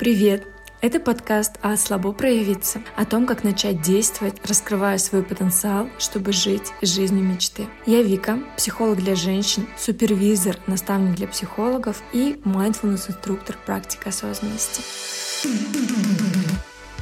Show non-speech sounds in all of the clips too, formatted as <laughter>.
Привет! Это подкаст о слабо проявиться, о том, как начать действовать, раскрывая свой потенциал, чтобы жить жизнью мечты. Я Вика, психолог для женщин, супервизор, наставник для психологов и mindfulness инструктор практик осознанности.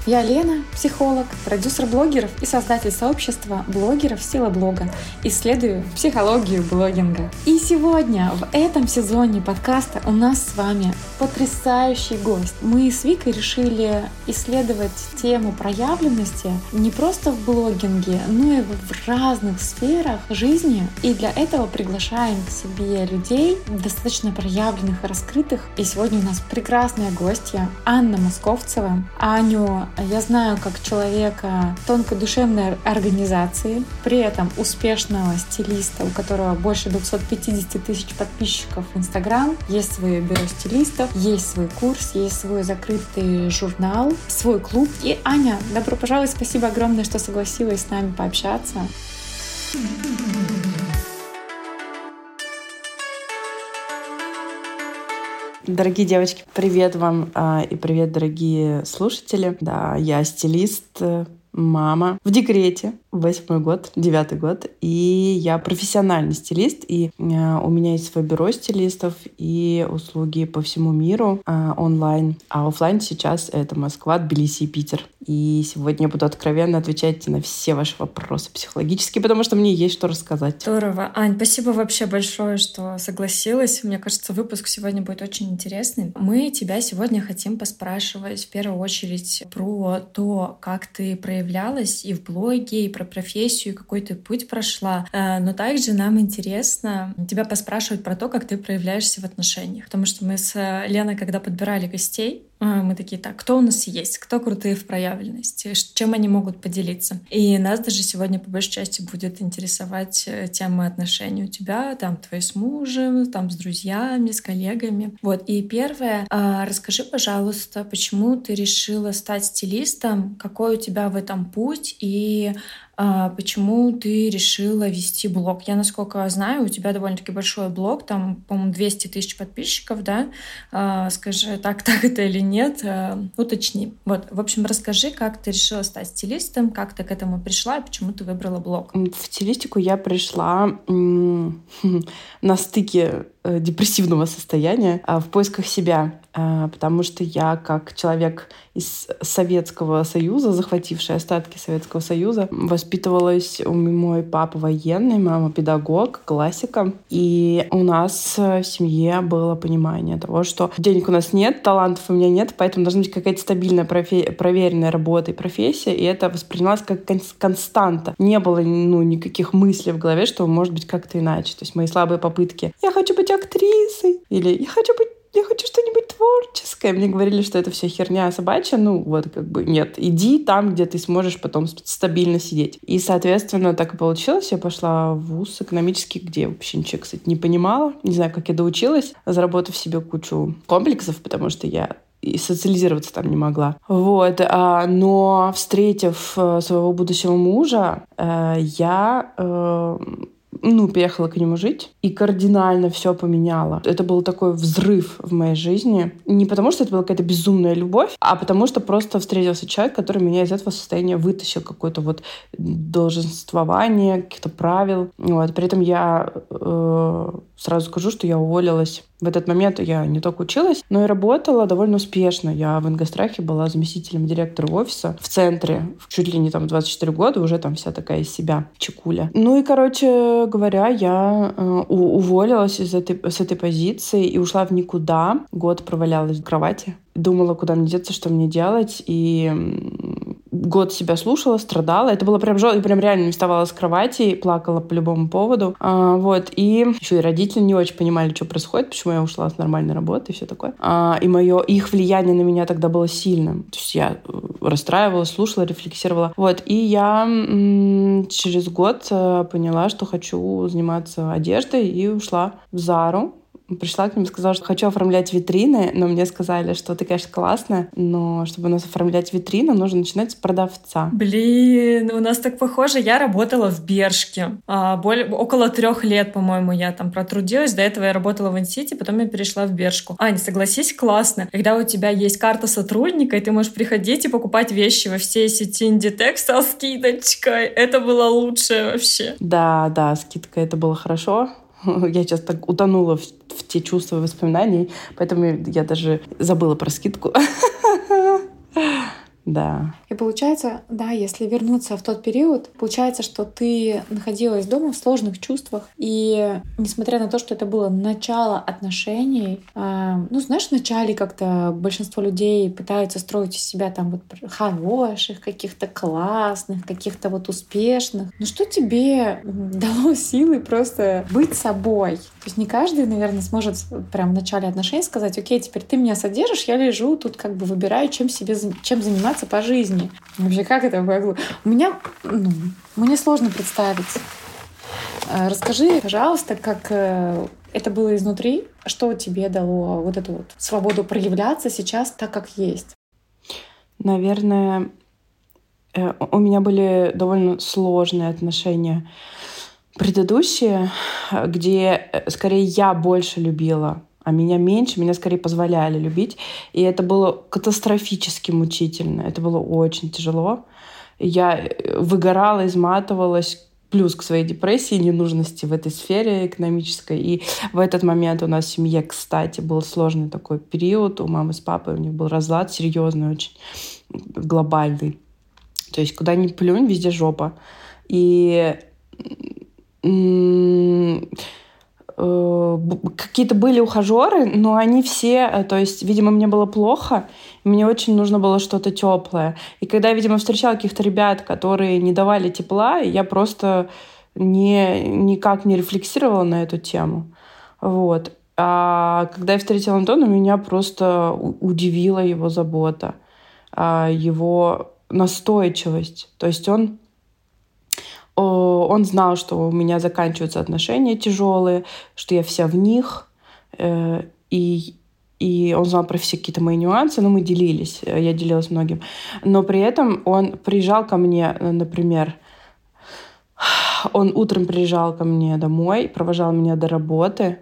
Я Лена, психолог, продюсер блогеров и создатель сообщества блогеров «Сила блога». Исследую психологию блогинга. И сегодня в этом сезоне подкаста у нас с вами потрясающий гость. Мы с Викой решили исследовать тему проявленности не просто в блогинге, но и в разных сферах жизни. И для этого приглашаем к себе людей достаточно проявленных и раскрытых. И сегодня у нас прекрасная гостья Анна Московцева. Аню я знаю как человека тонкой душевной организации, при этом успешного стилиста, у которого больше 250 тысяч подписчиков в Инстаграм, есть свое бюро стилистов, есть свой курс, есть свой закрытый журнал, свой клуб. И Аня, добро пожаловать, спасибо огромное, что согласилась с нами пообщаться. Дорогие девочки, привет вам а, и привет, дорогие слушатели. Да, я стилист, мама в декрете, восьмой год, девятый год, и я профессиональный стилист, и э, у меня есть свое бюро стилистов и услуги по всему миру э, онлайн, а офлайн сейчас это Москва, Тбилиси и Питер. И сегодня я буду откровенно отвечать на все ваши вопросы психологические, потому что мне есть что рассказать. Здорово. Ань, спасибо вообще большое, что согласилась. Мне кажется, выпуск сегодня будет очень интересный. Мы тебя сегодня хотим поспрашивать в первую очередь про то, как ты проявлялась и в блоге, и про профессию, какой ты путь прошла. Э, но также нам интересно тебя поспрашивать про то, как ты проявляешься в отношениях. Потому что мы с Леной, когда подбирали гостей, э, мы такие, так, кто у нас есть, кто крутые в проявленности, чем они могут поделиться. И нас даже сегодня по большей части будет интересовать э, тема отношений у тебя, там, твои с мужем, там, с друзьями, с коллегами. Вот, и первое, расскажи, пожалуйста, почему ты решила стать стилистом, какой у тебя в этом путь, и а, почему ты решила вести блог. Я, насколько знаю, у тебя довольно-таки большой блог, там, по-моему, 200 тысяч подписчиков, да? А, скажи, так, <laughs> так это или нет? А, уточни. Вот, в общем, расскажи, как ты решила стать стилистом, как ты к этому пришла и почему ты выбрала блог. В стилистику я пришла <laughs> на стыке э, депрессивного состояния в поисках себя. А, потому что я как человек из Советского Союза, захвативший остатки Советского Союза, воспитывалась у мой папа военный, мама педагог, классика. И у нас в семье было понимание того, что денег у нас нет, талантов у меня нет, поэтому должна быть какая-то стабильная, проверенная работа и профессия, и это воспринималось как константа. Не было ну, никаких мыслей в голове, что может быть как-то иначе. То есть мои слабые попытки «я хочу быть актрисой» или «я хочу быть я хочу что-нибудь творческое. Мне говорили, что это все херня собачья. Ну, вот как бы нет. Иди там, где ты сможешь потом стабильно сидеть. И, соответственно, так и получилось. Я пошла в ВУЗ экономический, где я вообще ничего, кстати, не понимала. Не знаю, как я доучилась, заработав себе кучу комплексов, потому что я и социализироваться там не могла. Вот. А, но встретив э, своего будущего мужа, э, я э, ну, переехала к нему жить и кардинально все поменяла. Это был такой взрыв в моей жизни. Не потому, что это была какая-то безумная любовь, а потому что просто встретился человек, который меня из этого состояния вытащил, какое-то вот долженствование, каких-то правил. Вот. При этом я э, сразу скажу, что я уволилась в этот момент я не только училась, но и работала довольно успешно. Я в Ингострахе была заместителем директора офиса в центре. Чуть ли не там 24 года, уже там вся такая из себя чекуля. Ну и, короче говоря, я э, уволилась из этой, с этой позиции и ушла в никуда. Год провалялась в кровати. Думала, куда мне деться, что мне делать. И год себя слушала, страдала. Это было прям жестко, прям реально не вставала с кровати, плакала по любому поводу. А, вот. И еще и родители не очень понимали, что происходит, почему я ушла с нормальной работы и все такое. А, и мое, их влияние на меня тогда было сильным. То есть я э, расстраивалась, слушала, рефлексировала. Вот. И я через год э, поняла, что хочу заниматься одеждой и ушла в Зару пришла к ним и сказала, что хочу оформлять витрины, но мне сказали, что ты, конечно, классная, но чтобы у нас оформлять витрину, нужно начинать с продавца. Блин, у нас так похоже. Я работала в Бершке. А, более, около трех лет, по-моему, я там протрудилась. До этого я работала в Инсити, потом я перешла в Бершку. Ань, согласись, классно. Когда у тебя есть карта сотрудника, и ты можешь приходить и покупать вещи во всей сети Inditex со скидочкой. Это было лучше вообще. Да, да, скидка, это было хорошо. <laughs> Я сейчас так утонула в, в те чувства и воспоминаний, поэтому я даже забыла про скидку. <laughs> Да. И получается, да, если вернуться в тот период, получается, что ты находилась дома в сложных чувствах, и несмотря на то, что это было начало отношений, э, ну, знаешь, в начале как-то большинство людей пытаются строить из себя там вот хороших, каких-то классных, каких-то вот успешных. Но что тебе <laughs> дало силы просто быть собой? То есть не каждый, наверное, сможет прям в начале отношений сказать, окей, теперь ты меня содержишь, я лежу тут как бы выбираю, чем себе, чем заниматься по жизни. Вообще, как это могло? У меня, ну, мне сложно представить. Э, расскажи, пожалуйста, как э, это было изнутри, что тебе дало вот эту вот свободу проявляться сейчас так, как есть? Наверное, э, у меня были довольно сложные отношения предыдущие, где скорее я больше любила а меня меньше, меня скорее позволяли любить. И это было катастрофически мучительно. Это было очень тяжело. Я э, выгорала, изматывалась, плюс к своей депрессии, ненужности в этой сфере экономической. И в этот момент у нас в семье, кстати, был сложный такой период. У мамы с папой у них был разлад серьезный, очень глобальный. То есть куда ни плюнь, везде жопа. И какие-то были ухажеры, но они все, э, то есть, видимо, мне было плохо, мне очень нужно было что-то теплое. И когда я, видимо, встречала каких-то ребят, которые не давали тепла, я просто не, никак не рефлексировала на эту тему. Вот. А когда я встретила Антона, меня просто удивила его забота, а, его настойчивость. То есть он он знал, что у меня заканчиваются отношения тяжелые, что я вся в них. Э, и, и он знал про все какие-то мои нюансы, но мы делились, э, я делилась многим. Но при этом он приезжал ко мне, э, например, он утром приезжал ко мне домой, провожал меня до работы,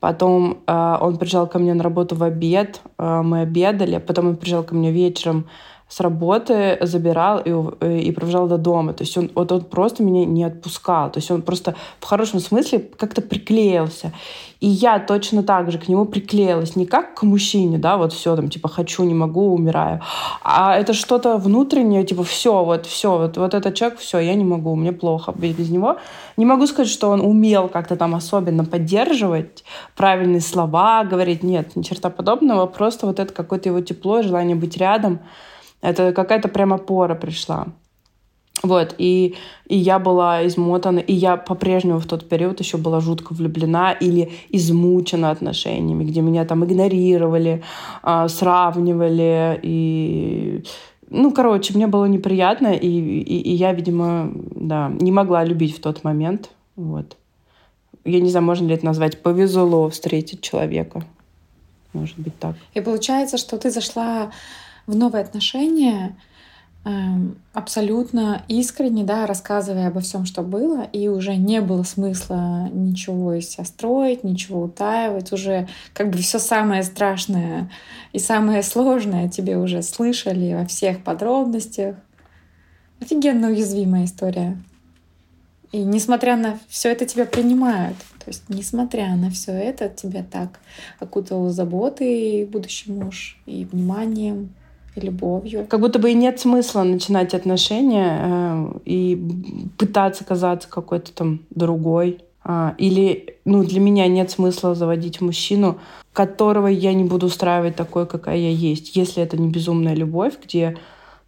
потом э, он приезжал ко мне на работу в обед, э, мы обедали, потом он приезжал ко мне вечером с работы забирал и, э, и провожал до дома. То есть он, вот он просто меня не отпускал. То есть он просто в хорошем смысле как-то приклеился. И я точно так же к нему приклеилась. Не как к мужчине, да, вот все там, типа, хочу, не могу, умираю. А это что-то внутреннее, типа, все, вот, все, вот, вот этот человек, все, я не могу, мне плохо без него. Не могу сказать, что он умел как-то там особенно поддерживать правильные слова, говорить, нет, ни черта подобного, просто вот это какое-то его тепло, желание быть рядом — это какая-то прям опора пришла. Вот, и, и я была измотана, и я по-прежнему в тот период еще была жутко влюблена или измучена отношениями, где меня там игнорировали, э, сравнивали, и... Ну, короче, мне было неприятно, и, и, и я, видимо, да, не могла любить в тот момент, вот. Я не знаю, можно ли это назвать повезло встретить человека. Может быть так. И получается, что ты зашла в новые отношения эм, абсолютно искренне, да, рассказывая обо всем, что было, и уже не было смысла ничего из себя строить, ничего утаивать, уже как бы все самое страшное и самое сложное тебе уже слышали во всех подробностях. Офигенно уязвимая история. И несмотря на все это тебя принимают. То есть, несмотря на все это, тебя так окутал заботой будущий муж и вниманием, любовью. Как будто бы и нет смысла начинать отношения э, и пытаться казаться какой-то там другой. А, или, ну, для меня нет смысла заводить мужчину, которого я не буду устраивать такой, какая я есть. Если это не безумная любовь, где,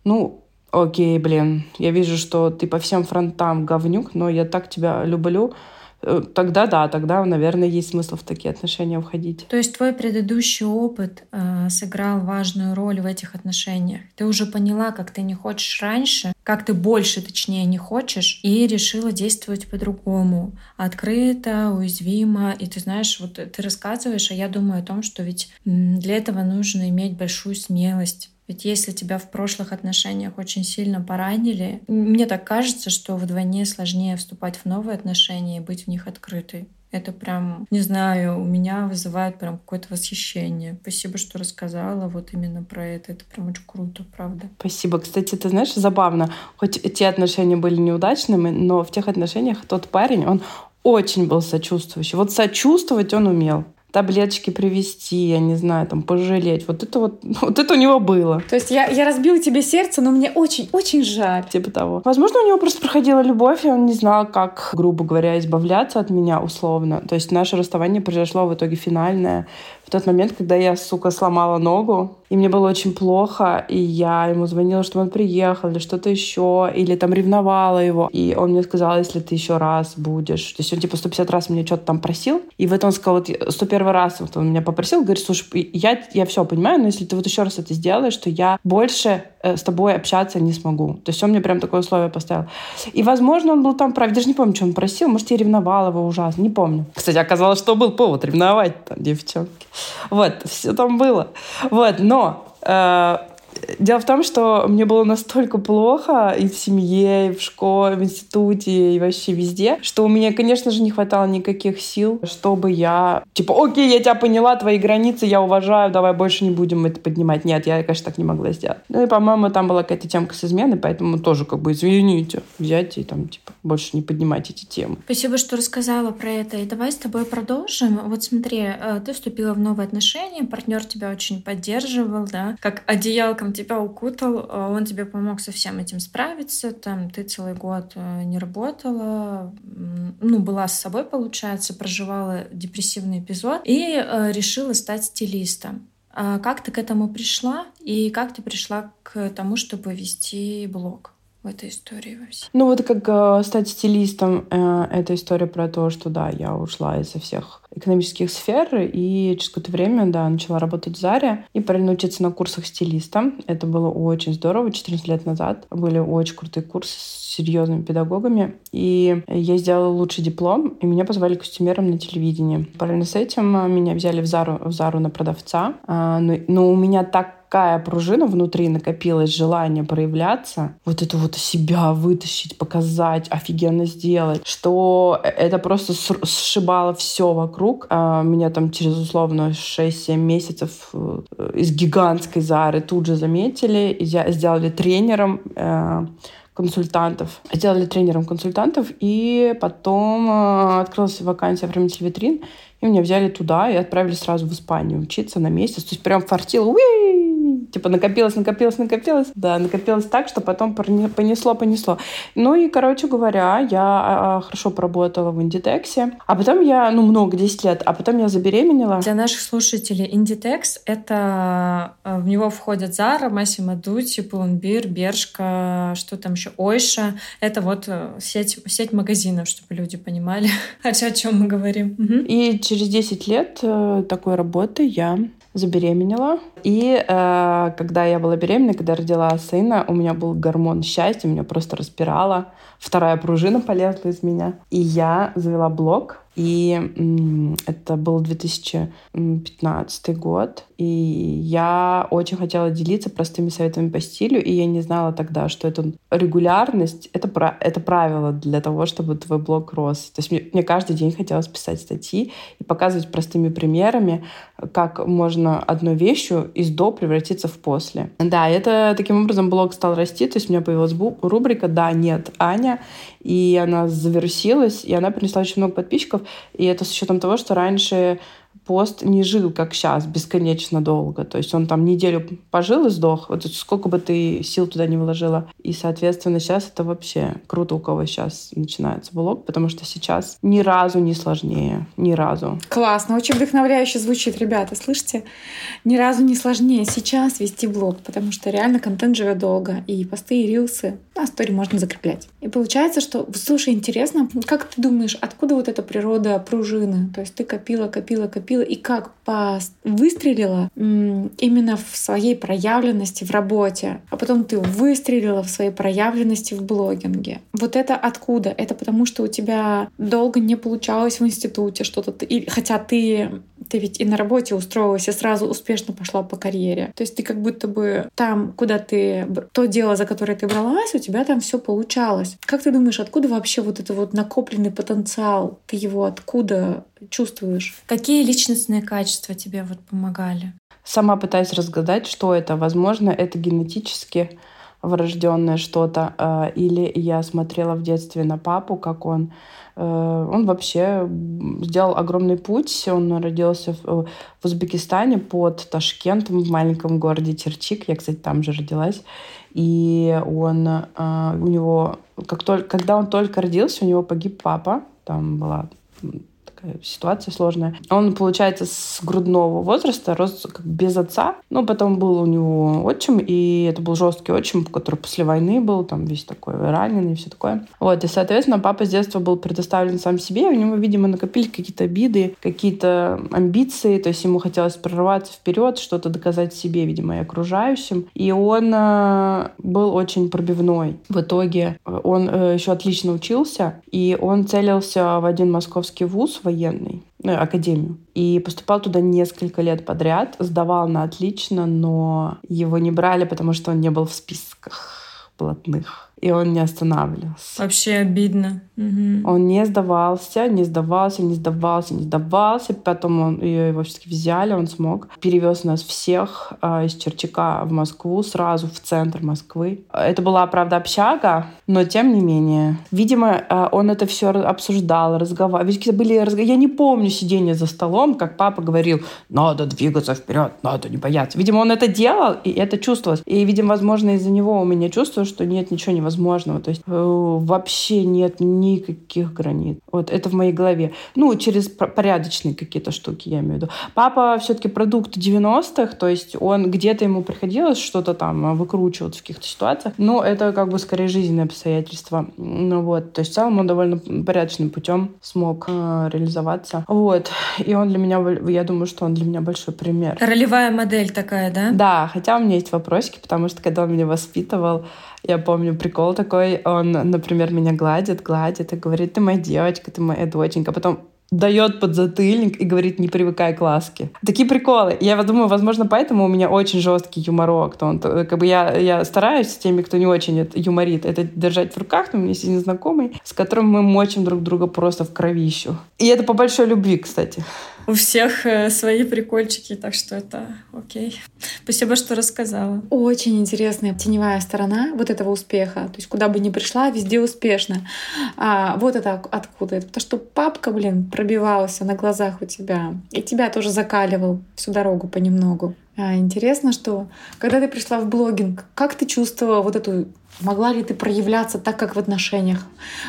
ну, окей, блин, я вижу, что ты по всем фронтам говнюк, но я так тебя люблю, э, тогда да, тогда, наверное, есть смысл в такие отношения входить. То есть твой предыдущий опыт э, сыграл важную роль в этих отношениях. Ты уже поняла, как ты не хочешь раньше, как ты больше, точнее, не хочешь, и решила действовать по-другому. Открыто, уязвимо. И ты знаешь, вот ты рассказываешь, а я думаю о том, что ведь для этого нужно иметь большую смелость ведь если тебя в прошлых отношениях очень сильно поранили, мне так кажется, что вдвойне сложнее вступать в новые отношения и быть в них открытой. Это прям, не знаю, у меня вызывает прям какое-то восхищение. Спасибо, что рассказала вот именно про это. Это прям очень круто, правда. Спасибо. Кстати, ты знаешь, забавно. Хоть те отношения были неудачными, но в тех отношениях тот парень, он очень был сочувствующий. Вот сочувствовать он умел таблеточки привезти, я не знаю, там, пожалеть. Вот это вот, <laughs> вот это у него было. То есть я, я разбила тебе сердце, но мне очень-очень жаль. Типа того. Возможно, у него просто проходила любовь, и он не знал, как, грубо говоря, избавляться от меня условно. То есть наше расставание произошло в итоге финальное в тот момент, когда я, сука, сломала ногу, и мне было очень плохо, и я ему звонила, чтобы он приехал, или что-то еще, или там ревновала его. И он мне сказал, если ты еще раз будешь... То есть он типа 150 раз меня что-то там просил, и в этом он сказал, вот 101 раз вот он меня попросил, говорит, слушай, я, я все понимаю, но если ты вот еще раз это сделаешь, то я больше с тобой общаться не смогу. То есть он мне прям такое условие поставил. И, возможно, он был там прав. даже не помню, что он просил. Может, я ревновала его ужасно. Не помню. Кстати, оказалось, что был повод ревновать там, девчонки. Вот, все там было. Вот, но э, Дело в том, что мне было настолько плохо и в семье, и в школе, в институте, и вообще везде, что у меня, конечно же, не хватало никаких сил, чтобы я... Типа, окей, я тебя поняла, твои границы я уважаю, давай больше не будем это поднимать. Нет, я, конечно, так не могла сделать. Ну и, по-моему, там была какая-то темка с изменой, поэтому тоже как бы извините, взять и там, типа, больше не поднимать эти темы. Спасибо, что рассказала про это. И давай с тобой продолжим. Вот смотри, э, ты вступила в новые отношения, партнер тебя очень поддерживал, да, как одеялком тебя укутал, э, он тебе помог со всем этим справиться, там ты целый год э, не работала, ну, была с собой, получается, проживала депрессивный эпизод и э, решила стать стилистом. А как ты к этому пришла и как ты пришла к тому, чтобы вести блог? В этой истории во всей? Ну вот как э, стать стилистом, э, это история про то, что да, я ушла из всех экономических сфер и через какое-то время, да, начала работать в Заре и параллельно учиться на курсах стилиста. Это было очень здорово, 14 лет назад. Были очень крутые курсы с серьезными педагогами. И я сделала лучший диплом, и меня позвали костюмером на телевидении. Параллельно с этим э, меня взяли в Зару, в Зару на продавца. А, но, но у меня так такая пружина внутри накопилась, желание проявляться, вот это вот себя вытащить, показать, офигенно сделать, что это просто сшибало все вокруг. А, меня там через условно 6-7 месяцев э, из гигантской Зары тут же заметили, и сделали тренером э, консультантов. Сделали тренером консультантов, и потом э, открылась вакансия в хранитель витрин, и меня взяли туда и отправили сразу в Испанию учиться на месяц. То есть прям фартил, уи, типа накопилось, накопилось, накопилось. Да, накопилось так, что потом понесло, понесло. Ну и, короче говоря, я а, а, хорошо поработала в Индитексе. А потом я, ну, много, 10 лет, а потом я забеременела. Для наших слушателей Индитекс — это э, в него входят Зара, Массимо Дути, Пуланбир, Бершка, что там еще, Ойша. Это вот э, сеть, сеть магазинов, чтобы люди понимали, <laughs> о чем мы говорим. И через 10 лет э, такой работы я забеременела. И э, когда я была беременна, когда родила сына, у меня был гормон счастья, меня просто распирало. Вторая пружина полезла из меня. И я завела блог. И это был 2015 год. И я очень хотела делиться простыми советами по стилю, и я не знала тогда, что это регулярность — это, это правило для того, чтобы твой блог рос. То есть мне, мне каждый день хотелось писать статьи и показывать простыми примерами, как можно одной вещью из «до» превратиться в «после». Да, это таким образом блог стал расти, то есть у меня появилась рубрика «Да, нет, Аня», и она завершилась, и она принесла очень много подписчиков, и это с учетом того, что раньше пост не жил, как сейчас, бесконечно долго. То есть он там неделю пожил и сдох. Вот сколько бы ты сил туда не вложила. И, соответственно, сейчас это вообще круто, у кого сейчас начинается блог, потому что сейчас ни разу не сложнее. Ни разу. Классно, очень вдохновляюще звучит, ребята. Слышите? Ни разу не сложнее сейчас вести блог, потому что реально контент живет долго. И посты, и рилсы, а стори можно закреплять. И получается, что, слушай, интересно, как ты думаешь, откуда вот эта природа пружины? То есть ты копила, копила, копила, и как выстрелила именно в своей проявленности в работе, а потом ты выстрелила в своей проявленности в блогинге. Вот это откуда? Это потому, что у тебя долго не получалось в институте что-то, хотя ты ты ведь и на работе устроилась, и сразу успешно пошла по карьере. То есть ты как будто бы там, куда ты... То дело, за которое ты бралась, у тебя там все получалось. Как ты думаешь, откуда вообще вот это вот накопленный потенциал? Ты его откуда чувствуешь? Какие личностные качества тебе вот помогали? Сама пытаюсь разгадать, что это. Возможно, это генетически врожденное что-то. Э, или я смотрела в детстве на папу, как он Э, он вообще сделал огромный путь. Он родился в Узбекистане под Ташкентом, в маленьком городе Терчик. Я, кстати, там же родилась. И он, э, у него, как только, когда он только родился, у него погиб папа. Там была такая ситуация сложная. Он, получается, с грудного возраста рос как без отца. Ну, потом был у него отчим, и это был жесткий отчим, который после войны был, там весь такой раненый и все такое. Вот, и, соответственно, папа с детства был предоставлен сам себе, у него, видимо, накопились какие-то обиды, какие-то амбиции, то есть ему хотелось прорваться вперед, что-то доказать себе, видимо, и окружающим. И он э, был очень пробивной. В итоге он э, еще отлично учился, и он целился в один московский вуз военный, ну, академию. И поступал туда несколько лет подряд, сдавал на отлично, но его не брали, потому что он не был в списках блатных и он не останавливался. Вообще обидно. Угу. Он не сдавался, не сдавался, не сдавался, не сдавался. Потом он, его все-таки взяли, он смог. Перевез нас всех э, из Черчака в Москву, сразу в центр Москвы. Это была, правда, общага, но тем не менее. Видимо, э, он это все обсуждал, разговаривал. Ведь были разговоры. Я не помню сидение за столом, как папа говорил, надо двигаться вперед, надо не бояться. Видимо, он это делал, и это чувствовалось. И, видимо, возможно, из-за него у меня чувство, что нет ничего невозможного невозможного. То есть э, вообще нет никаких границ. Вот это в моей голове. Ну, через порядочные какие-то штуки, я имею в виду. Папа все-таки продукт 90-х, то есть он где-то ему приходилось что-то там выкручивать в каких-то ситуациях, но это как бы скорее жизненные обстоятельства. Ну вот, то есть в целом он довольно порядочным путем смог э, реализоваться. Вот, и он для меня, я думаю, что он для меня большой пример. Ролевая модель такая, да? Да, хотя у меня есть вопросики, потому что когда он меня воспитывал, я помню прикол такой, он, например, меня гладит, гладит и говорит, ты моя девочка, ты моя доченька. Потом дает подзатыльник и говорит, не привыкай к ласке. Такие приколы. Я думаю, возможно, поэтому у меня очень жесткий юморок. То он, как бы я, я стараюсь с теми, кто не очень это, юморит, это держать в руках. Но у меня есть незнакомый, с которым мы мочим друг друга просто в кровищу. И это по большой любви, кстати у всех э, свои прикольчики, так что это окей. Спасибо, что рассказала. Очень интересная теневая сторона вот этого успеха. То есть куда бы ни пришла, везде успешно. А, вот это откуда. Это потому что папка, блин, пробивался на глазах у тебя. И тебя тоже закаливал всю дорогу понемногу. А, интересно, что когда ты пришла в блогинг, как ты чувствовала вот эту Могла ли ты проявляться так, как в отношениях?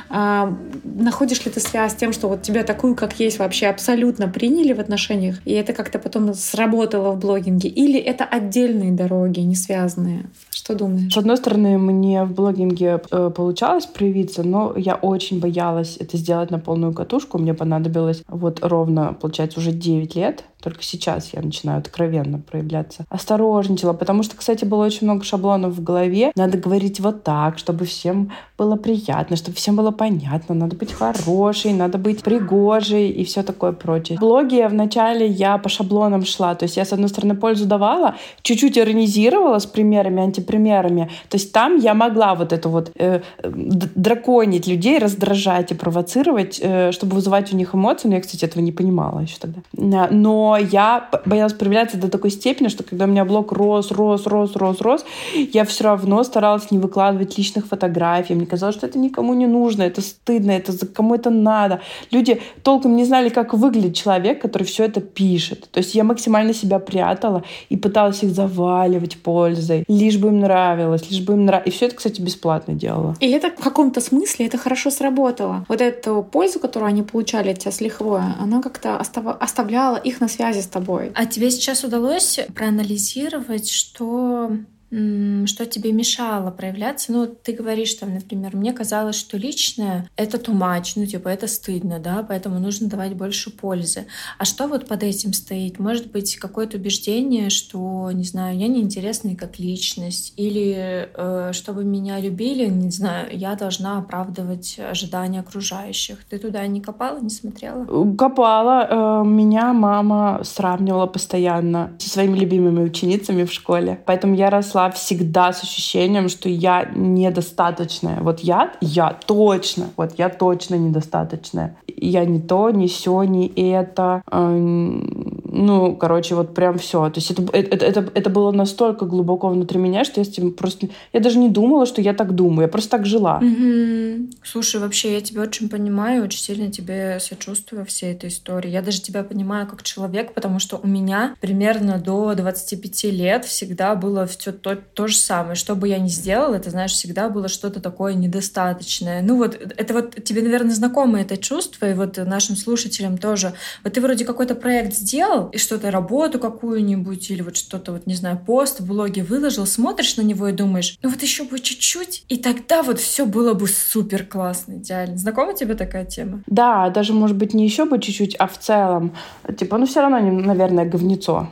А, находишь ли ты связь с тем, что вот тебя такую, как есть, вообще абсолютно приняли в отношениях, и это как-то потом сработало в блогинге? Или это отдельные дороги, не связанные? Что думаешь? С одной стороны, мне в блогинге э, получалось проявиться, но я очень боялась это сделать на полную катушку. Мне понадобилось вот ровно, получается, уже 9 лет только сейчас я начинаю откровенно проявляться. Осторожничала, потому что, кстати, было очень много шаблонов в голове. Надо говорить вот так, чтобы всем было приятно, чтобы всем было понятно. Надо быть хорошей, надо быть пригожей и все такое прочее. В блоге вначале я по шаблонам шла. То есть я, с одной стороны, пользу давала, чуть-чуть иронизировала с примерами, антипримерами. То есть там я могла вот это вот э, драконить людей, раздражать и провоцировать, э, чтобы вызывать у них эмоции. Но я, кстати, этого не понимала еще тогда. Но я боялась проявляться до такой степени, что когда у меня блог рос, рос, рос, рос, рос, я все равно старалась не выкладывать выкладывать личных фотографий. Мне казалось, что это никому не нужно, это стыдно, это кому это надо. Люди толком не знали, как выглядит человек, который все это пишет. То есть я максимально себя прятала и пыталась их заваливать пользой, лишь бы им нравилось, лишь бы им нравилось. И все это, кстати, бесплатно делала. И это в каком-то смысле это хорошо сработало. Вот эту пользу, которую они получали от тебя с лихвой, она как-то оставляла их на связи с тобой. А тебе сейчас удалось проанализировать, что что тебе мешало проявляться? Ну, ты говоришь там, например, мне казалось, что личное — это much, ну, типа, это стыдно, да, поэтому нужно давать больше пользы. А что вот под этим стоит? Может быть, какое-то убеждение, что, не знаю, я неинтересная как личность, или э, чтобы меня любили, не знаю, я должна оправдывать ожидания окружающих. Ты туда не копала, не смотрела? Копала. Э, меня мама сравнивала постоянно со своими любимыми ученицами в школе. Поэтому я росла шла всегда с ощущением, что я недостаточная. Вот я, я точно, вот я точно недостаточная. Я не то, не все, не это. Ну, короче, вот прям все. То есть это, это, это, это было настолько глубоко внутри меня, что я с этим просто... Я даже не думала, что я так думаю. Я просто так жила. Угу. Слушай, вообще, я тебя очень понимаю, очень сильно тебе сочувствую всей этой истории. Я даже тебя понимаю как человек, потому что у меня примерно до 25 лет всегда было все то, то же самое. Что бы я ни сделала, это, знаешь, всегда было что-то такое недостаточное. Ну вот, это вот тебе, наверное, знакомо это чувство, и вот нашим слушателям тоже. Вот ты вроде какой-то проект сделал, и что-то, работу какую-нибудь, или вот что-то, вот, не знаю, пост в блоге выложил, смотришь на него и думаешь, ну вот еще бы чуть-чуть, и тогда вот все было бы супер классно, идеально. Знакома тебе такая тема? Да, даже, может быть, не еще бы чуть-чуть, а в целом. Типа, ну все равно, наверное, говнецо.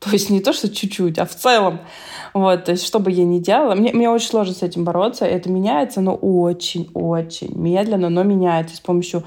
То есть не то, что чуть-чуть, а в целом. Вот, то есть что бы я ни делала, мне, мне очень сложно с этим бороться. Это меняется, но очень-очень медленно, но меняется с помощью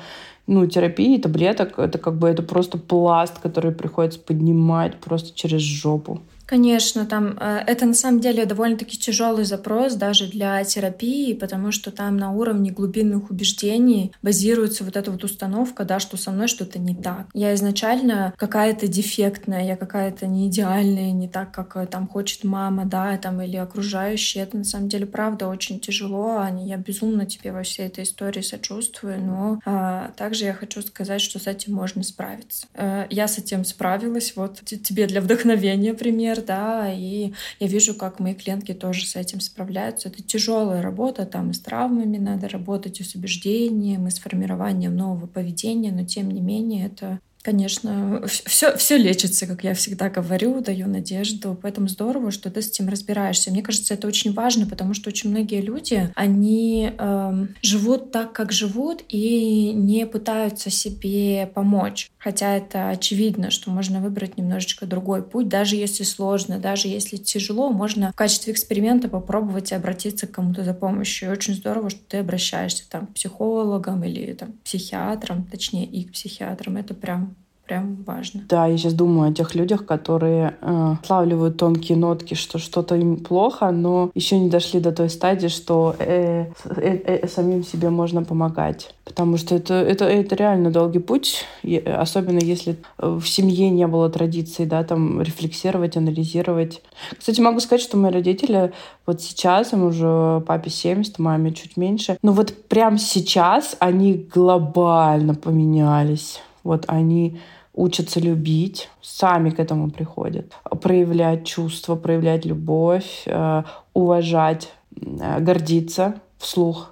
ну, терапии, таблеток. Это как бы это просто пласт, который приходится поднимать просто через жопу. Конечно, там э, это на самом деле довольно-таки тяжелый запрос даже для терапии, потому что там на уровне глубинных убеждений базируется вот эта вот установка, да, что со мной что-то не так. Я изначально какая-то дефектная, я какая-то не идеальная, не так, как э, там хочет мама, да, там или окружающие. Это на самом деле правда очень тяжело, Аня. Я безумно тебе во всей этой истории сочувствую, но а, также я хочу сказать, что с этим можно справиться. А, я с этим справилась. Вот тебе для вдохновения пример да, и я вижу, как мои клиентки тоже с этим справляются. Это тяжелая работа, там и с травмами надо работать, и с убеждением, и с формированием нового поведения, но тем не менее это Конечно, все, все лечится, как я всегда говорю, даю надежду. Поэтому здорово, что ты с этим разбираешься. Мне кажется, это очень важно, потому что очень многие люди, они э, живут так, как живут, и не пытаются себе помочь. Хотя это очевидно, что можно выбрать немножечко другой путь, даже если сложно, даже если тяжело, можно в качестве эксперимента попробовать обратиться к кому-то за помощью. И очень здорово, что ты обращаешься там, к психологам или там, психиатрам, точнее, и к психиатрам. Это прям прям важно. Да, я сейчас думаю о тех людях, которые э, славливают тонкие нотки, что что-то им плохо, но еще не дошли до той стадии, что э, э, э, самим себе можно помогать. Потому что это, это, это реально долгий путь, особенно если в семье не было традиции, да, там рефлексировать, анализировать. Кстати, могу сказать, что мои родители вот сейчас, им уже папе 70, маме чуть меньше, но вот прямо сейчас они глобально поменялись. Вот они учатся любить, сами к этому приходят, проявлять чувства, проявлять любовь, э, уважать, э, гордиться вслух.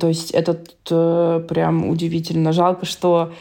То есть это э, прям удивительно. Жалко, что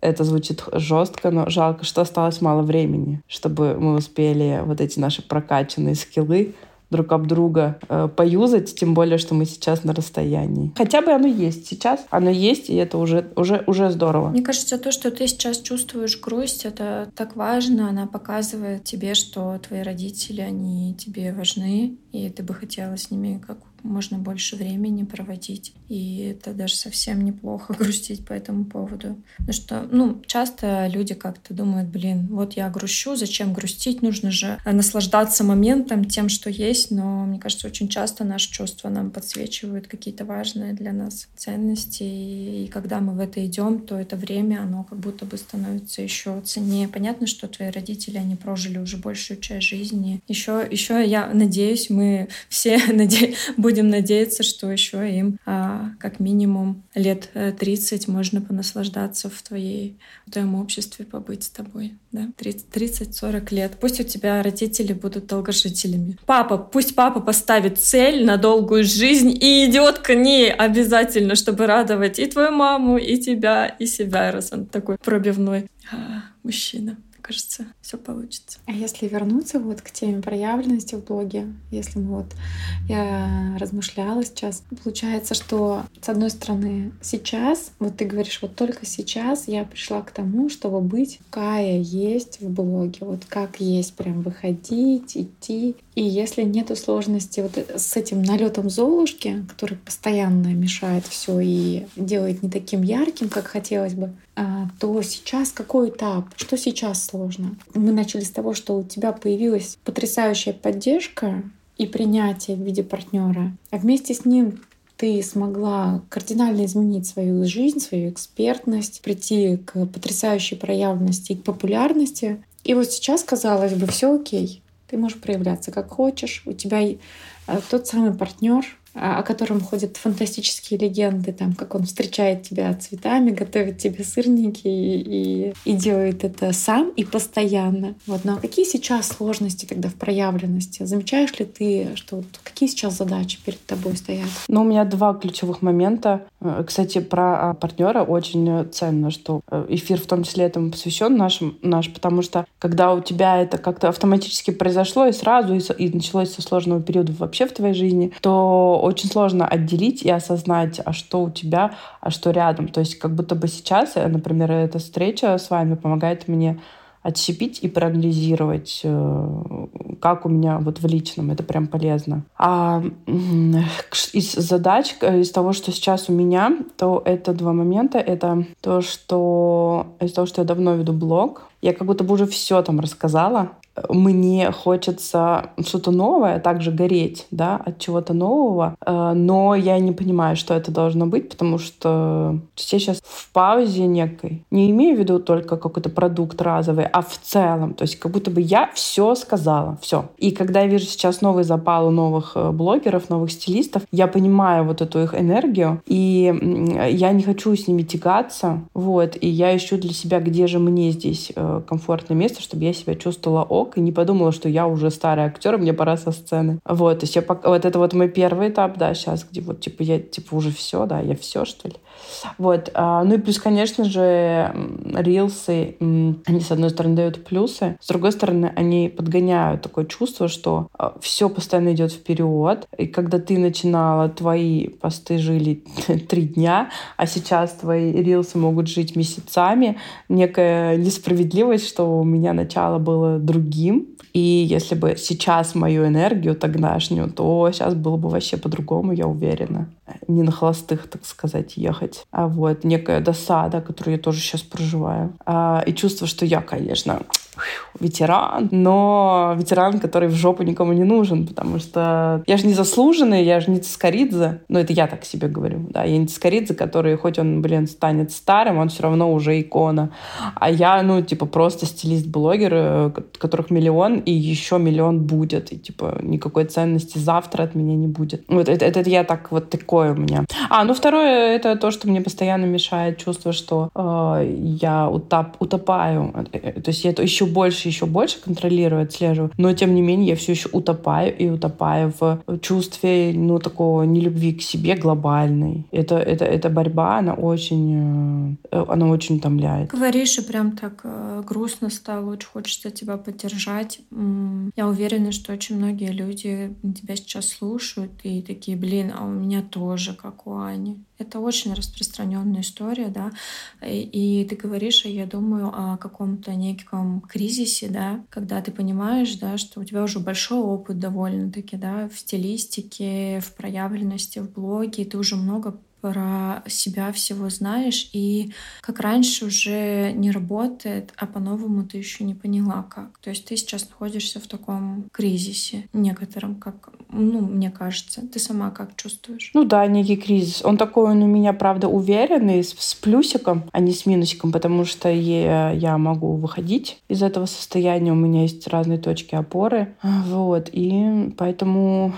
это звучит жестко, но жалко, что осталось мало времени, чтобы мы успели вот эти наши прокачанные скиллы друг об друга э, поюзать, тем более, что мы сейчас на расстоянии. Хотя бы оно есть сейчас, оно есть, и это уже, уже, уже здорово. Мне кажется, то, что ты сейчас чувствуешь грусть, это так важно, она показывает тебе, что твои родители, они тебе важны, и ты бы хотела с ними как можно больше времени проводить. И это даже совсем неплохо <laughs> грустить по этому поводу. Потому что, ну, часто люди как-то думают, блин, вот я грущу, зачем грустить? Нужно же наслаждаться моментом, тем, что есть. Но, мне кажется, очень часто наши чувства нам подсвечивают какие-то важные для нас ценности. И когда мы в это идем, то это время, оно как будто бы становится еще ценнее. Понятно, что твои родители, они прожили уже большую часть жизни. Еще, еще я надеюсь, мы <laughs> все надеюсь, будем будем надеяться, что еще им а, как минимум лет 30 э, можно понаслаждаться в твоей в твоем обществе, побыть с тобой. Да? 30-40 лет. Пусть у тебя родители будут долгожителями. Папа, пусть папа поставит цель на долгую жизнь и идет к ней обязательно, чтобы радовать и твою маму, и тебя, и себя, раз он такой пробивной а, мужчина кажется, все получится. А если вернуться вот к теме проявленности в блоге, если мы вот я размышляла сейчас, получается, что с одной стороны сейчас, вот ты говоришь, вот только сейчас я пришла к тому, чтобы быть какая есть в блоге, вот как есть, прям выходить, идти. И если нету сложности вот с этим налетом Золушки, который постоянно мешает все и делает не таким ярким, как хотелось бы, а, то сейчас какой этап? Что сейчас сложно? Мы начали с того, что у тебя появилась потрясающая поддержка и принятие в виде партнера, а вместе с ним ты смогла кардинально изменить свою жизнь, свою экспертность, прийти к потрясающей проявленности и к популярности. И вот сейчас, казалось бы, все окей. Ты можешь проявляться как хочешь. У тебя э, тот самый партнер, о котором ходят фантастические легенды, там, как он встречает тебя цветами, готовит тебе сырники и, и, и делает это сам и постоянно. Вот. Ну а какие сейчас сложности тогда в проявленности? Замечаешь ли ты, что вот какие сейчас задачи перед тобой стоят? Ну, у меня два ключевых момента. Э, кстати, про а, партнера очень ценно, что э, эфир в том числе этому посвящен нашим, наш, потому что когда у тебя это как-то автоматически произошло и сразу, и, и началось со сложного периода вообще в твоей жизни, то очень сложно отделить и осознать, а что у тебя, а что рядом. То есть как будто бы сейчас, э, например, эта встреча с вами помогает мне отщепить и проанализировать, э, как у меня вот в личном, это прям полезно. А из задач, э, из того, что сейчас у меня, то это два момента. Это то, что из того, что я давно веду блог, я как будто бы уже все там рассказала, мне хочется что-то новое, также гореть, да, от чего-то нового, э, но я не понимаю, что это должно быть, потому что я сейчас в паузе некой. Не имею в виду только какой-то продукт разовый, а в целом. То есть как будто бы я все сказала, все. И когда я вижу сейчас новый запал у новых э, блогеров, новых стилистов, я понимаю вот эту их энергию, и я не хочу с ними тягаться, вот, и я ищу для себя, где же мне здесь э, комфортное место, чтобы я себя чувствовала ок, ок, и не подумала, что я уже старый актер, мне пора со сцены. Вот, то есть я пока... вот это вот мой первый этап, да, сейчас, где вот, типа, я, типа, уже все, да, я все, что ли. Вот. А, ну и плюс, конечно же, рилсы, они, с одной стороны, дают плюсы, с другой стороны, они подгоняют такое чувство, что а, все постоянно идет вперед. И когда ты начинала, твои посты жили <laughs> три дня, а сейчас твои рилсы могут жить месяцами, некая несправедливость, что у меня начало было другим, и если бы сейчас мою энергию тогдашнюю, то сейчас было бы вообще по-другому, я уверена. Не на холостых, так сказать, ехать. А вот некая досада, которую я тоже сейчас проживаю. А, и чувство, что я, конечно, ветеран, но ветеран, который в жопу никому не нужен, потому что я же не заслуженный, я же не Цискоридзе, ну это я так себе говорю, да, я не Цискоридзе, который, хоть он, блин, станет старым, он все равно уже икона, а я, ну, типа, просто стилист-блогер, э, которых миллион, и еще миллион будет, и, типа, никакой ценности завтра от меня не будет. Вот это, это я так, вот такое у меня. А, ну, второе, это то, что мне постоянно мешает чувство, что э, я утоп, утопаю, э, э, то есть я это еще еще больше, еще больше контролирую, отслеживаю. Но, тем не менее, я все еще утопаю и утопаю в чувстве, ну, такого нелюбви к себе глобальной. Это, это, эта борьба, она очень, э, она очень утомляет. Говоришь, и прям так э, грустно стало, очень хочется тебя поддержать. Я уверена, что очень многие люди тебя сейчас слушают и такие, блин, а у меня тоже, как у Ани. Это очень распространенная история, да. И, и ты говоришь, а я думаю о каком-то неком кризисе, да, когда ты понимаешь, да, что у тебя уже большой опыт довольно-таки, да, в стилистике, в проявленности, в блоге, ты уже много про себя всего знаешь, и как раньше уже не работает, а по-новому ты еще не поняла как. То есть ты сейчас находишься в таком кризисе некотором, как, ну, мне кажется. Ты сама как чувствуешь? Ну да, некий кризис. Он такой, он у меня, правда, уверенный, с, плюсиком, а не с минусиком, потому что я, я могу выходить из этого состояния, у меня есть разные точки опоры. Вот, и поэтому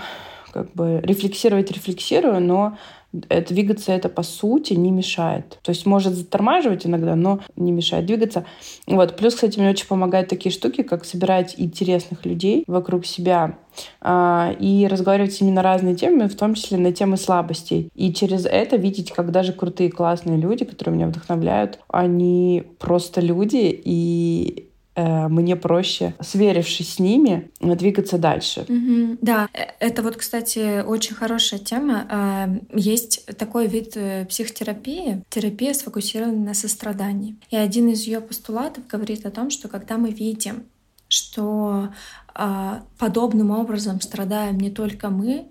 как бы рефлексировать рефлексирую, но двигаться это по сути не мешает. То есть может затормаживать иногда, но не мешает двигаться. Вот. Плюс, кстати, мне очень помогают такие штуки, как собирать интересных людей вокруг себя а, и разговаривать с ними на разные темы, в том числе на темы слабостей. И через это видеть, как даже крутые, классные люди, которые меня вдохновляют, они просто люди, и Э, мне проще, сверившись с ними, двигаться дальше. Mm-hmm. Да, э, это вот, кстати, очень хорошая тема. А, есть такой вид э, психотерапии, терапия сфокусирована на сострадании. И один из ее постулатов говорит о том, что когда мы видим, что а, подобным образом страдаем не только мы,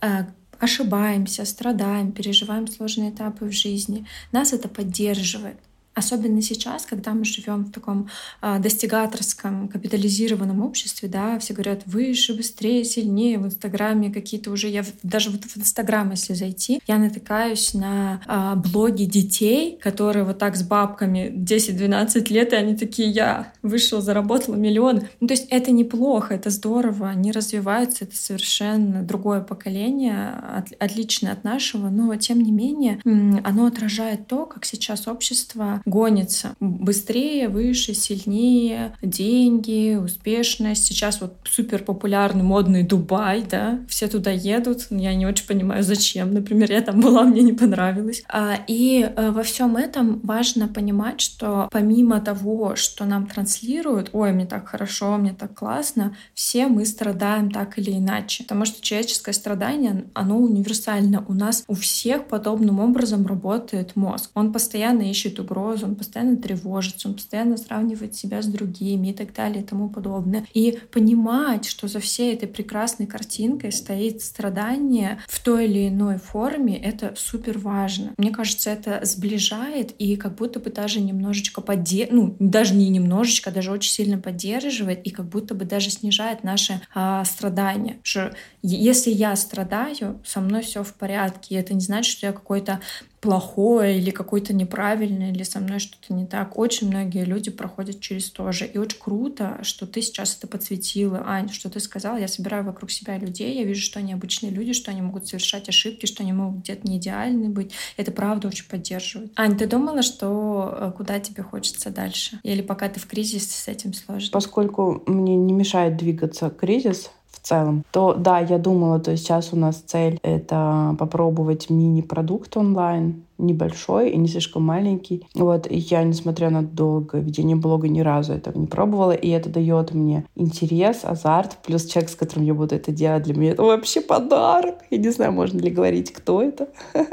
а, ошибаемся, страдаем, переживаем сложные этапы в жизни, нас это поддерживает. Особенно сейчас, когда мы живем в таком э, достигаторском, капитализированном обществе, да, все говорят выше, быстрее, сильнее. В Инстаграме какие-то уже, я даже вот в Инстаграм, если зайти, я натыкаюсь на э, блоги детей, которые вот так с бабками 10-12 лет, и они такие, я вышел, заработал миллион. Ну, то есть это неплохо, это здорово, они развиваются, это совершенно другое поколение, от, отличное от нашего, но тем не менее оно отражает то, как сейчас общество гонится быстрее, выше, сильнее, деньги, успешность. Сейчас вот супер популярный модный Дубай, да, все туда едут. Я не очень понимаю, зачем. Например, я там была, мне не понравилось. А, и э, во всем этом важно понимать, что помимо того, что нам транслируют, ой, мне так хорошо, мне так классно, все мы страдаем так или иначе. Потому что человеческое страдание, оно универсально. У нас у всех подобным образом работает мозг. Он постоянно ищет угрозы, угрозу, он постоянно тревожится, он постоянно сравнивает себя с другими и так далее и тому подобное. И понимать, что за всей этой прекрасной картинкой стоит страдание в той или иной форме, это супер важно. Мне кажется, это сближает и как будто бы даже немножечко поддерживает, ну, даже не немножечко, а даже очень сильно поддерживает и как будто бы даже снижает наши а, страдания. Что если я страдаю, со мной все в порядке, и это не значит, что я какой-то плохое или какое-то неправильное, или со мной что-то не так. Очень многие люди проходят через то же. И очень круто, что ты сейчас это подсветила. Ань, что ты сказала, я собираю вокруг себя людей, я вижу, что они обычные люди, что они могут совершать ошибки, что они могут где-то не идеальны быть. Это правда очень поддерживает. Ань, ты думала, что э, куда тебе хочется дальше? Или пока ты в кризисе с этим сложно? Поскольку мне не мешает двигаться кризис, в целом, то да, я думала, то есть сейчас у нас цель — это попробовать мини-продукт онлайн, небольшой и не слишком маленький. Вот, и я, несмотря на долгое ведение блога, ни разу этого не пробовала, и это дает мне интерес, азарт, плюс человек, с которым я буду это делать, для меня это вообще подарок. Я не знаю, можно ли говорить, кто это. <laughs>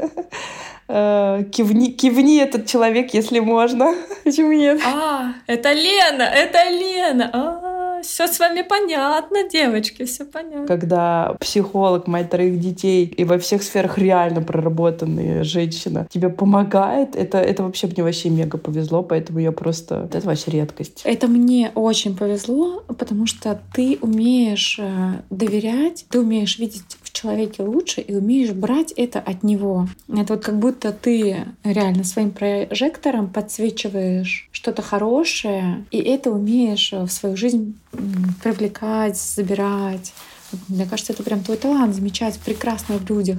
Э, кивни, кивни этот человек, если можно. <laughs> Почему нет? А, это Лена, это Лена. А, все с вами понятно, девочки, все понятно. Когда психолог, мать троих детей и во всех сферах реально проработанная женщина тебе помогает, это, это вообще мне вообще мега повезло, поэтому я просто... Это вообще редкость. Это мне очень повезло, потому что ты умеешь э, доверять, ты умеешь видеть человеке лучше и умеешь брать это от него. Это вот как будто ты реально своим прожектором подсвечиваешь что-то хорошее, и это умеешь в свою жизнь привлекать, забирать. Мне кажется, это прям твой талант замечать прекрасно в людях.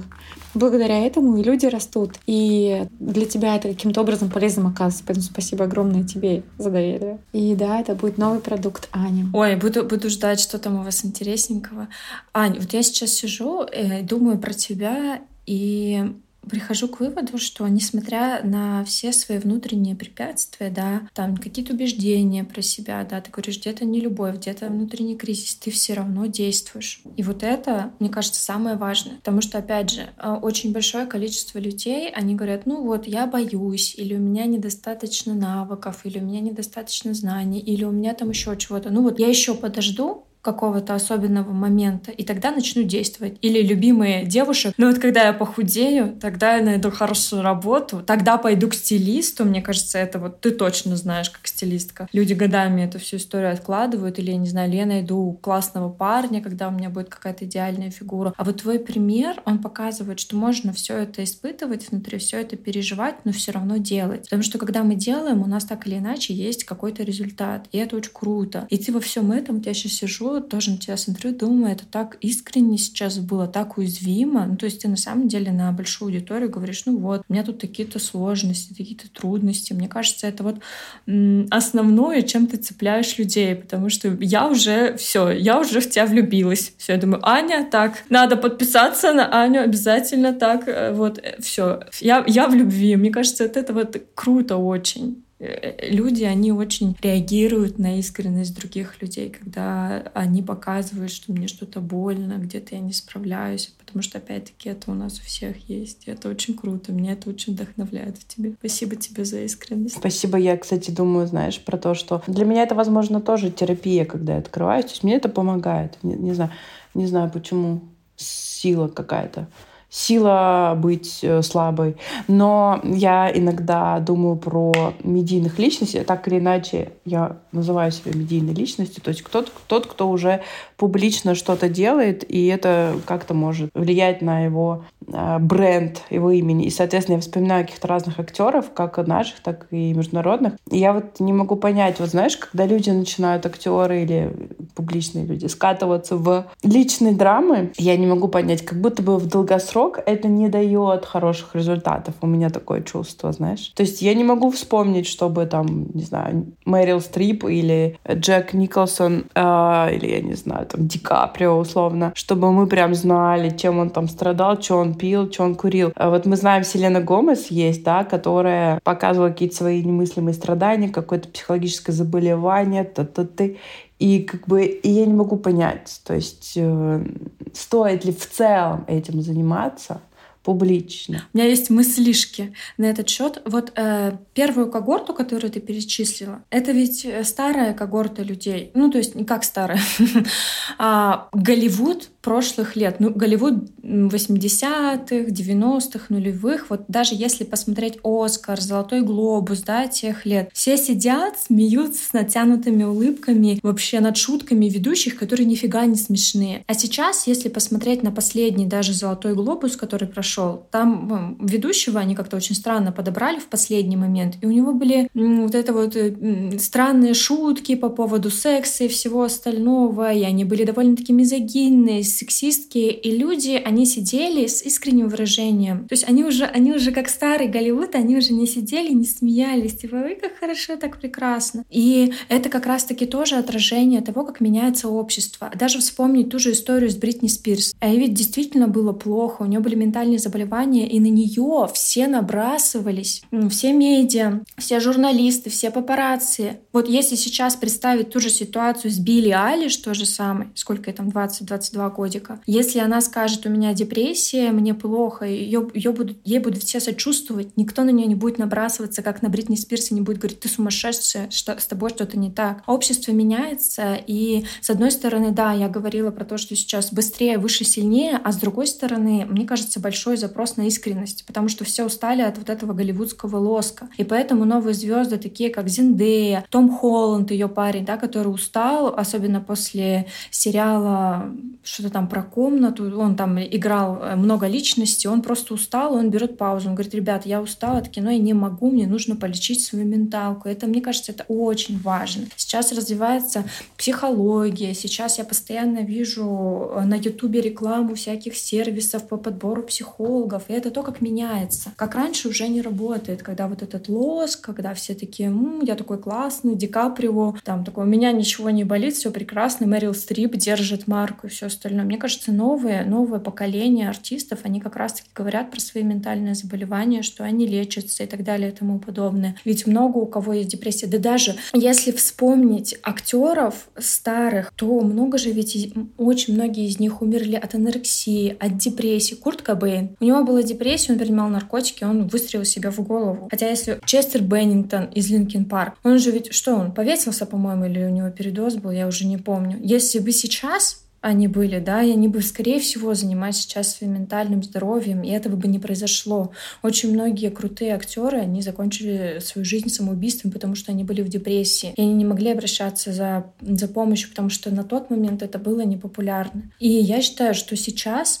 Благодаря этому и люди растут. И для тебя это каким-то образом полезным оказывается. Поэтому спасибо огромное тебе за доверие. И да, это будет новый продукт Ани. Ой, буду, буду ждать, что там у вас интересненького. Ань, вот я сейчас сижу, и думаю про тебя, и прихожу к выводу, что несмотря на все свои внутренние препятствия, да, там какие-то убеждения про себя, да, ты говоришь, где-то не любовь, где-то внутренний кризис, ты все равно действуешь. И вот это, мне кажется, самое важное. Потому что, опять же, а, очень большое количество людей, они говорят, ну вот, я боюсь, или у меня недостаточно навыков, или у меня недостаточно знаний, или у меня там еще чего-то. Ну вот, я еще подожду, какого-то особенного момента, и тогда начну действовать. Или любимые девушек, ну вот когда я похудею, тогда я найду хорошую работу, тогда пойду к стилисту, мне кажется, это вот ты точно знаешь, как стилистка. Люди годами эту всю историю откладывают, или, я не знаю, я найду классного парня, когда у меня будет какая-то идеальная фигура. А вот твой пример, он показывает, что можно все это испытывать внутри, все это переживать, но все равно делать. Потому что когда мы делаем, у нас так или иначе есть какой-то результат, и это очень круто. И ты во всем этом, я сейчас сижу тоже на тебя, смотрю, думаю, это так искренне сейчас было, так уязвимо. Ну, то есть ты на самом деле на большую аудиторию говоришь, ну вот, у меня тут такие-то сложности, такие-то трудности. Мне кажется, это вот основное, чем ты цепляешь людей, потому что я уже все, я уже в тебя влюбилась. Все, я думаю, Аня, так, надо подписаться на Аню обязательно, так, э, вот, э, все. Я, я в любви. Мне кажется, это, это вот круто очень. Э, люди, они очень реагируют на искренность других людей, когда они показывают, что мне что-то больно, где-то я не справляюсь, потому что, опять-таки, это у нас у всех есть. И это очень круто, меня это очень вдохновляет в тебе. Спасибо тебе за искренность. Спасибо. Я, кстати, думаю, знаешь, про то, что для меня это, возможно, тоже терапия, когда я открываюсь. То есть мне это помогает. Не, не знаю, не знаю почему. Сила какая-то сила быть э, слабой. Но я иногда думаю про медийных личностей. Так или иначе, я называю себя медийной личностью. То есть кто-то, тот, кто уже публично что-то делает, и это как-то может влиять на его бренд, его имени. И, соответственно, я вспоминаю каких-то разных актеров, как наших, так и международных. И я вот не могу понять, вот знаешь, когда люди начинают, актеры или публичные люди, скатываться в личные драмы, я не могу понять, как будто бы в долгосрок срок это не дает хороших результатов. У меня такое чувство, знаешь. То есть я не могу вспомнить, чтобы там, не знаю, Мэрил Стрип или Джек Николсон, э, или, я не знаю, там, Ди Каприо, условно, чтобы мы прям знали, чем он там страдал, что он пил, что он курил. А вот мы знаем, Селена Гомес есть, да, которая показывала какие-то свои немыслимые страдания, какое-то психологическое заболевание, та-та-ты. И как бы и я не могу понять, то есть э, стоит ли в целом этим заниматься публично. У меня есть мыслишки на этот счет. Вот э, первую когорту, которую ты перечислила, это ведь э, старая когорта людей. Ну, то есть не как старая. <laughs> а, Голливуд прошлых лет. Ну, Голливуд 80-х, 90-х, нулевых. Вот даже если посмотреть «Оскар», «Золотой глобус», да, тех лет, все сидят, смеются с натянутыми улыбками, вообще над шутками ведущих, которые нифига не смешные. А сейчас, если посмотреть на последний даже «Золотой глобус», который прошел, там ведущего они как-то очень странно подобрали в последний момент, и у него были вот это вот э, странные шутки по поводу секса и всего остального, и они были довольно-таки мизогинные, сексистские, и люди, они сидели с искренним выражением. То есть они уже, они уже как старый Голливуд, они уже не сидели, не смеялись, типа, ой, как хорошо, так прекрасно. И это как раз-таки тоже отражение того, как меняется общество. Даже вспомнить ту же историю с Бритни Спирс. А ведь действительно было плохо, у нее были ментальные заболевания, и на нее все набрасывались, все медиа, все журналисты, все папарацци. Вот если сейчас представить ту же ситуацию с Билли Алиш, то же самое, сколько ей там, 20-22 года, годика. Если она скажет, у меня депрессия, мне плохо, ее, ее будут, ей будут все сочувствовать, никто на нее не будет набрасываться, как на Бритни Спирс, и не будет говорить, ты сумасшедшая, что с тобой что-то не так. Общество меняется, и с одной стороны, да, я говорила про то, что сейчас быстрее, выше, сильнее, а с другой стороны, мне кажется, большой запрос на искренность, потому что все устали от вот этого голливудского лоска. И поэтому новые звезды, такие как Зиндея, Том Холланд, ее парень, да, который устал, особенно после сериала что-то там про комнату, он там играл э, много личностей, он просто устал, он берет паузу, он говорит, ребят, я устал от кино, я не могу, мне нужно полечить свою менталку. Это, мне кажется, это очень важно. Сейчас развивается психология, сейчас я постоянно вижу э, на ютубе рекламу всяких сервисов по подбору психологов, и это то, как меняется. Как раньше уже не работает, когда вот этот лоск, когда все такие, М, я такой классный, Ди Каприо, там такой, у меня ничего не болит, все прекрасно, Мэрил Стрип держит марку и все остальное мне кажется, новые, новое поколение артистов, они как раз-таки говорят про свои ментальные заболевания, что они лечатся и так далее и тому подобное. Ведь много у кого есть депрессия. Да даже если вспомнить актеров старых, то много же ведь очень многие из них умерли от анорексии, от депрессии. Курт Кобейн. У него была депрессия, он принимал наркотики, он выстрелил себя в голову. Хотя если Честер Беннингтон из Линкен Парк, он же ведь, что он, повесился, по-моему, или у него передоз был, я уже не помню. Если бы сейчас они были, да, и они бы, скорее всего, занимались сейчас своим ментальным здоровьем, и этого бы не произошло. Очень многие крутые актеры, они закончили свою жизнь самоубийством, потому что они были в депрессии, и они не могли обращаться за, за помощью, потому что на тот момент это было непопулярно. И я считаю, что сейчас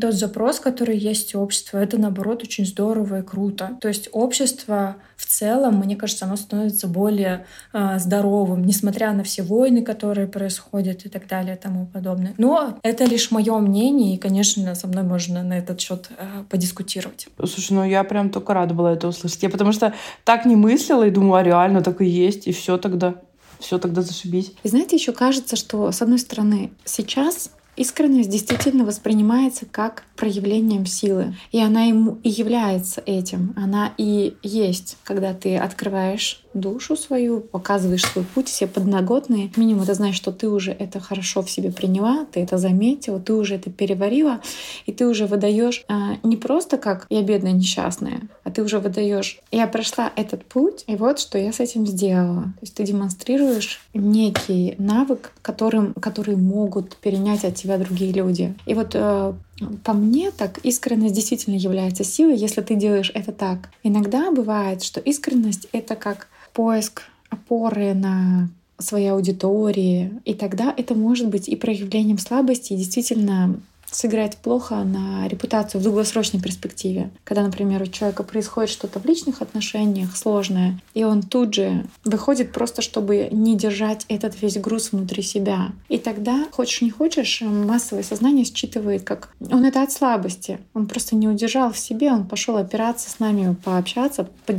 тот запрос, который есть у общества, это, наоборот, очень здорово и круто. То есть общество в целом, мне кажется, оно становится более э, здоровым, несмотря на все войны, которые происходят и так далее и тому подобное. Но это лишь мое мнение, и, конечно, со мной можно на этот счет э, подискутировать. Слушай, ну я прям только рада была это услышать. Я потому что так не мыслила и думала, а реально так и есть, и все тогда. Все тогда зашибись. И знаете, еще кажется, что, с одной стороны, сейчас Искренность действительно воспринимается как проявлением силы. И она ему и является этим. Она и есть, когда ты открываешь душу свою, показываешь свой путь, все подноготные. Минимум это значит, что ты уже это хорошо в себе приняла, ты это заметила, ты уже это переварила, и ты уже выдаешь а, не просто как я бедная несчастная, а ты уже выдаешь я прошла этот путь, и вот что я с этим сделала. То есть ты демонстрируешь некий навык, которым, который могут перенять от тебя другие люди. И вот э, по мне, так искренность действительно является силой, если ты делаешь это так. Иногда бывает, что искренность — это как поиск опоры на своей аудитории, и тогда это может быть и проявлением слабости, и действительно сыграть плохо на репутацию в долгосрочной перспективе. Когда, например, у человека происходит что-то в личных отношениях сложное, и он тут же выходит просто, чтобы не держать этот весь груз внутри себя. И тогда, хочешь не хочешь, массовое сознание считывает, как он это от слабости. Он просто не удержал в себе, он пошел опираться с нами, пообщаться, под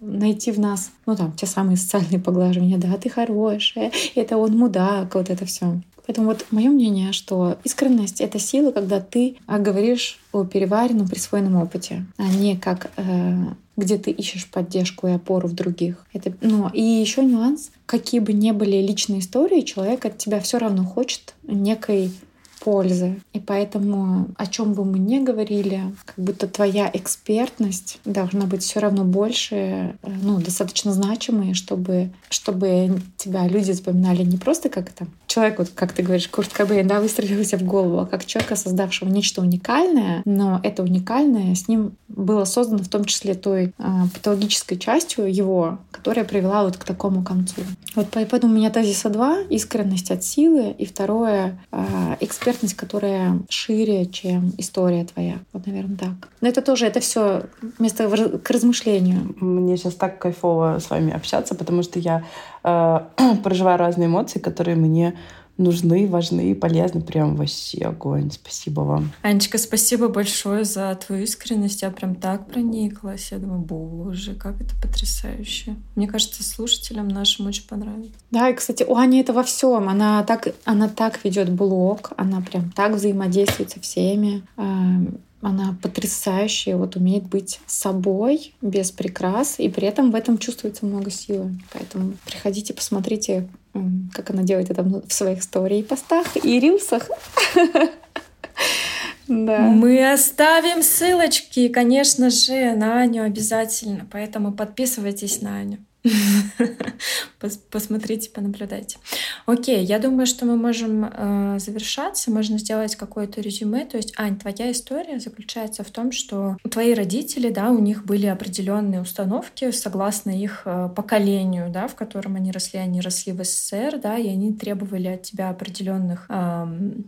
найти в нас, ну там, те самые социальные поглаживания, да, ты хорошая, это он мудак, вот это все. Поэтому вот мое мнение, что искренность — это сила, когда ты а, говоришь о переваренном, присвоенном опыте, а не как э, где ты ищешь поддержку и опору в других. Это, ну, и еще нюанс, какие бы ни были личные истории, человек от тебя все равно хочет некой пользы. И поэтому, о чем бы мы ни говорили, как будто твоя экспертность должна быть все равно больше, э, ну, достаточно значимой, чтобы, чтобы тебя люди запоминали не просто как это человек, вот как ты говоришь, Курт Кобейн, да, выстрелился в голову, а как человека, создавшего нечто уникальное, но это уникальное с ним было создано в том числе той э, патологической частью его, которая привела вот к такому концу. Вот поэтому у меня тезиса два — искренность от силы, и второе э, — экспертность, которая шире, чем история твоя. Вот, наверное, так. Но это тоже, это все место к размышлению. Мне сейчас так кайфово с вами общаться, потому что я э, <clears throat> проживаю разные эмоции, которые мне нужны, важны и полезны. Прям вообще огонь. Спасибо вам. Анечка, спасибо большое за твою искренность. Я прям так прониклась. Я думаю, боже, как это потрясающе. Мне кажется, слушателям нашим очень понравится. Да, и, кстати, у Ани это во всем. Она так, она так ведет блог, она прям так взаимодействует со всеми. Она потрясающая, вот умеет быть собой, без прикрас, и при этом в этом чувствуется много силы. Поэтому приходите, посмотрите, как она делает это в своих историй, постах и рилсах. <laughs> Да. Мы оставим ссылочки, конечно же, на Аню обязательно. Поэтому подписывайтесь на Аню. <laughs> Посмотрите, понаблюдайте. Окей, я думаю, что мы можем э, завершаться, можно сделать какое-то резюме. То есть, Ань, твоя история заключается в том, что твои родители, да, у них были определенные установки согласно их э, поколению, да, в котором они росли, они росли в СССР, да, и они требовали от тебя определенных э,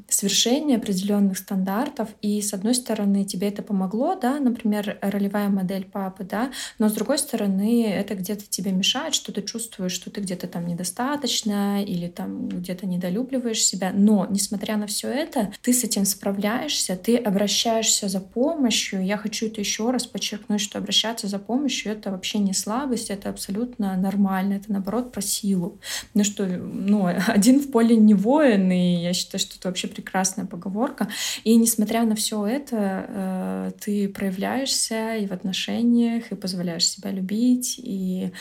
свершений, определенных стандартов. И с одной стороны, тебе это помогло, да, например, ролевая модель папы, да, но с другой стороны, это где-то тебе мешает, что ты чувствуешь, что ты где-то там недостаточно или там где-то недолюбливаешь себя. Но, несмотря на все это, ты с этим справляешься, ты обращаешься за помощью. Я хочу это еще раз подчеркнуть, что обращаться за помощью — это вообще не слабость, это абсолютно нормально, это наоборот про силу. Ну что, ну, <laughs> один в поле не воин, и я считаю, что это вообще прекрасная поговорка. И несмотря на все это, э, ты проявляешься и в отношениях, и позволяешь себя любить, и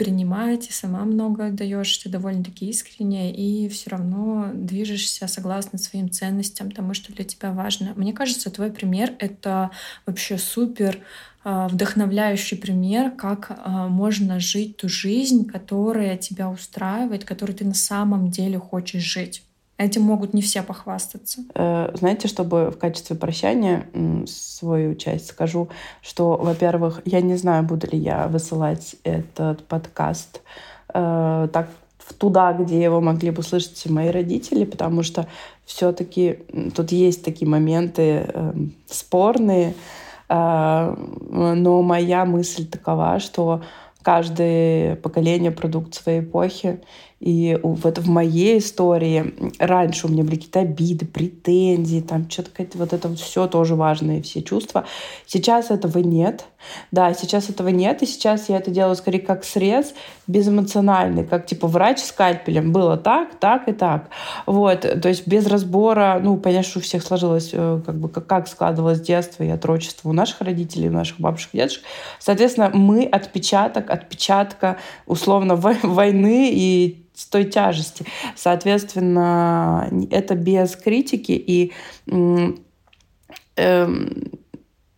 принимать, и сама много отдаешь, ты довольно-таки искренне, и все равно движешься согласно своим ценностям, тому, что для тебя важно. Мне кажется, твой пример — это вообще супер а, вдохновляющий пример, как а, можно жить ту жизнь, которая тебя устраивает, которую ты на самом деле хочешь жить. Этим могут не все похвастаться. Э, знаете, чтобы в качестве прощания свою часть скажу, что, во-первых, я не знаю, буду ли я высылать этот подкаст э, так туда, где его могли бы услышать мои родители, потому что все-таки тут есть такие моменты э, спорные, э, но моя мысль такова, что каждое поколение продукт своей эпохи, и вот в моей истории раньше у меня были какие-то обиды, претензии, там что-то какое-то вот это вот все тоже важные все чувства. Сейчас этого нет. Да, сейчас этого нет, и сейчас я это делаю скорее как срез безэмоциональный, как типа врач скальпелем. Было так, так и так. Вот, то есть без разбора, ну, понятно, что у всех сложилось, э, как бы, как складывалось детство и отрочество у наших родителей, у наших бабушек, дедушек. Соответственно, мы отпечаток, отпечатка условно <laughs> войны и с той тяжести. Соответственно, это без критики и эм,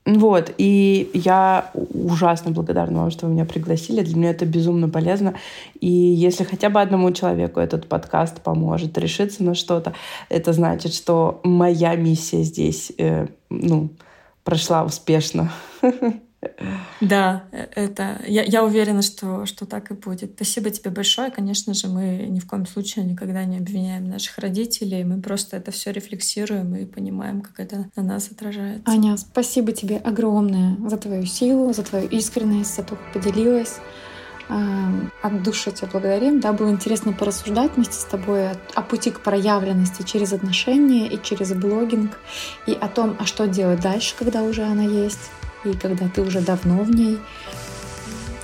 вот, и я ужасно благодарна вам, что вы меня пригласили. Для меня это безумно полезно. И если хотя бы одному человеку этот подкаст поможет решиться на что-то, это значит, что моя миссия здесь, э, ну, прошла успешно. <laughs> Да, э, это я, я уверена, что, что так и будет. Спасибо тебе большое. Конечно же, мы ни в коем случае никогда не обвиняем наших родителей. Мы просто это все рефлексируем и понимаем, как это на нас отражается. Аня, спасибо тебе огромное за твою силу, за твою искренность, за то, как поделилась. От души тебя благодарим. Да, было интересно порассуждать вместе с тобой о, о пути к проявленности через отношения и через блогинг, и о том, а что делать дальше, когда уже она есть и когда ты уже давно в ней.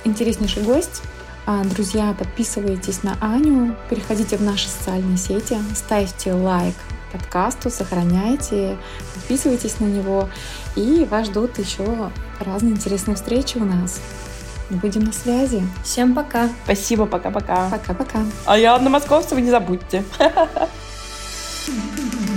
Интереснейший гость. А, друзья, подписывайтесь на Аню, переходите в наши социальные сети, ставьте лайк подкасту, сохраняйте, подписывайтесь на него. И вас ждут еще разные интересные встречи у нас. Будем на связи. Всем пока. Спасибо, пока-пока. Пока-пока. А я Анна Московцева, не забудьте. <laughs>